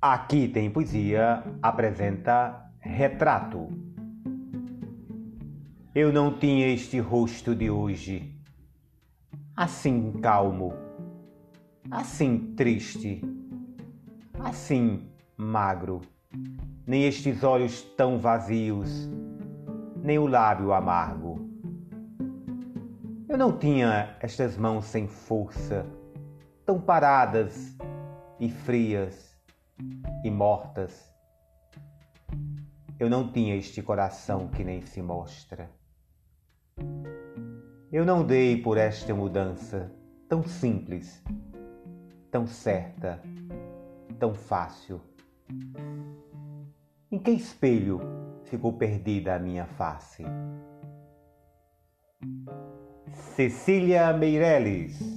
Aqui tem poesia apresenta retrato. Eu não tinha este rosto de hoje, assim calmo, assim triste, assim magro, nem estes olhos tão vazios, nem o lábio amargo. Eu não tinha estas mãos sem força, tão paradas e frias e mortas. Eu não tinha este coração que nem se mostra. Eu não dei por esta mudança tão simples, tão certa, tão fácil. Em que espelho ficou perdida a minha face? Cecília Meirelles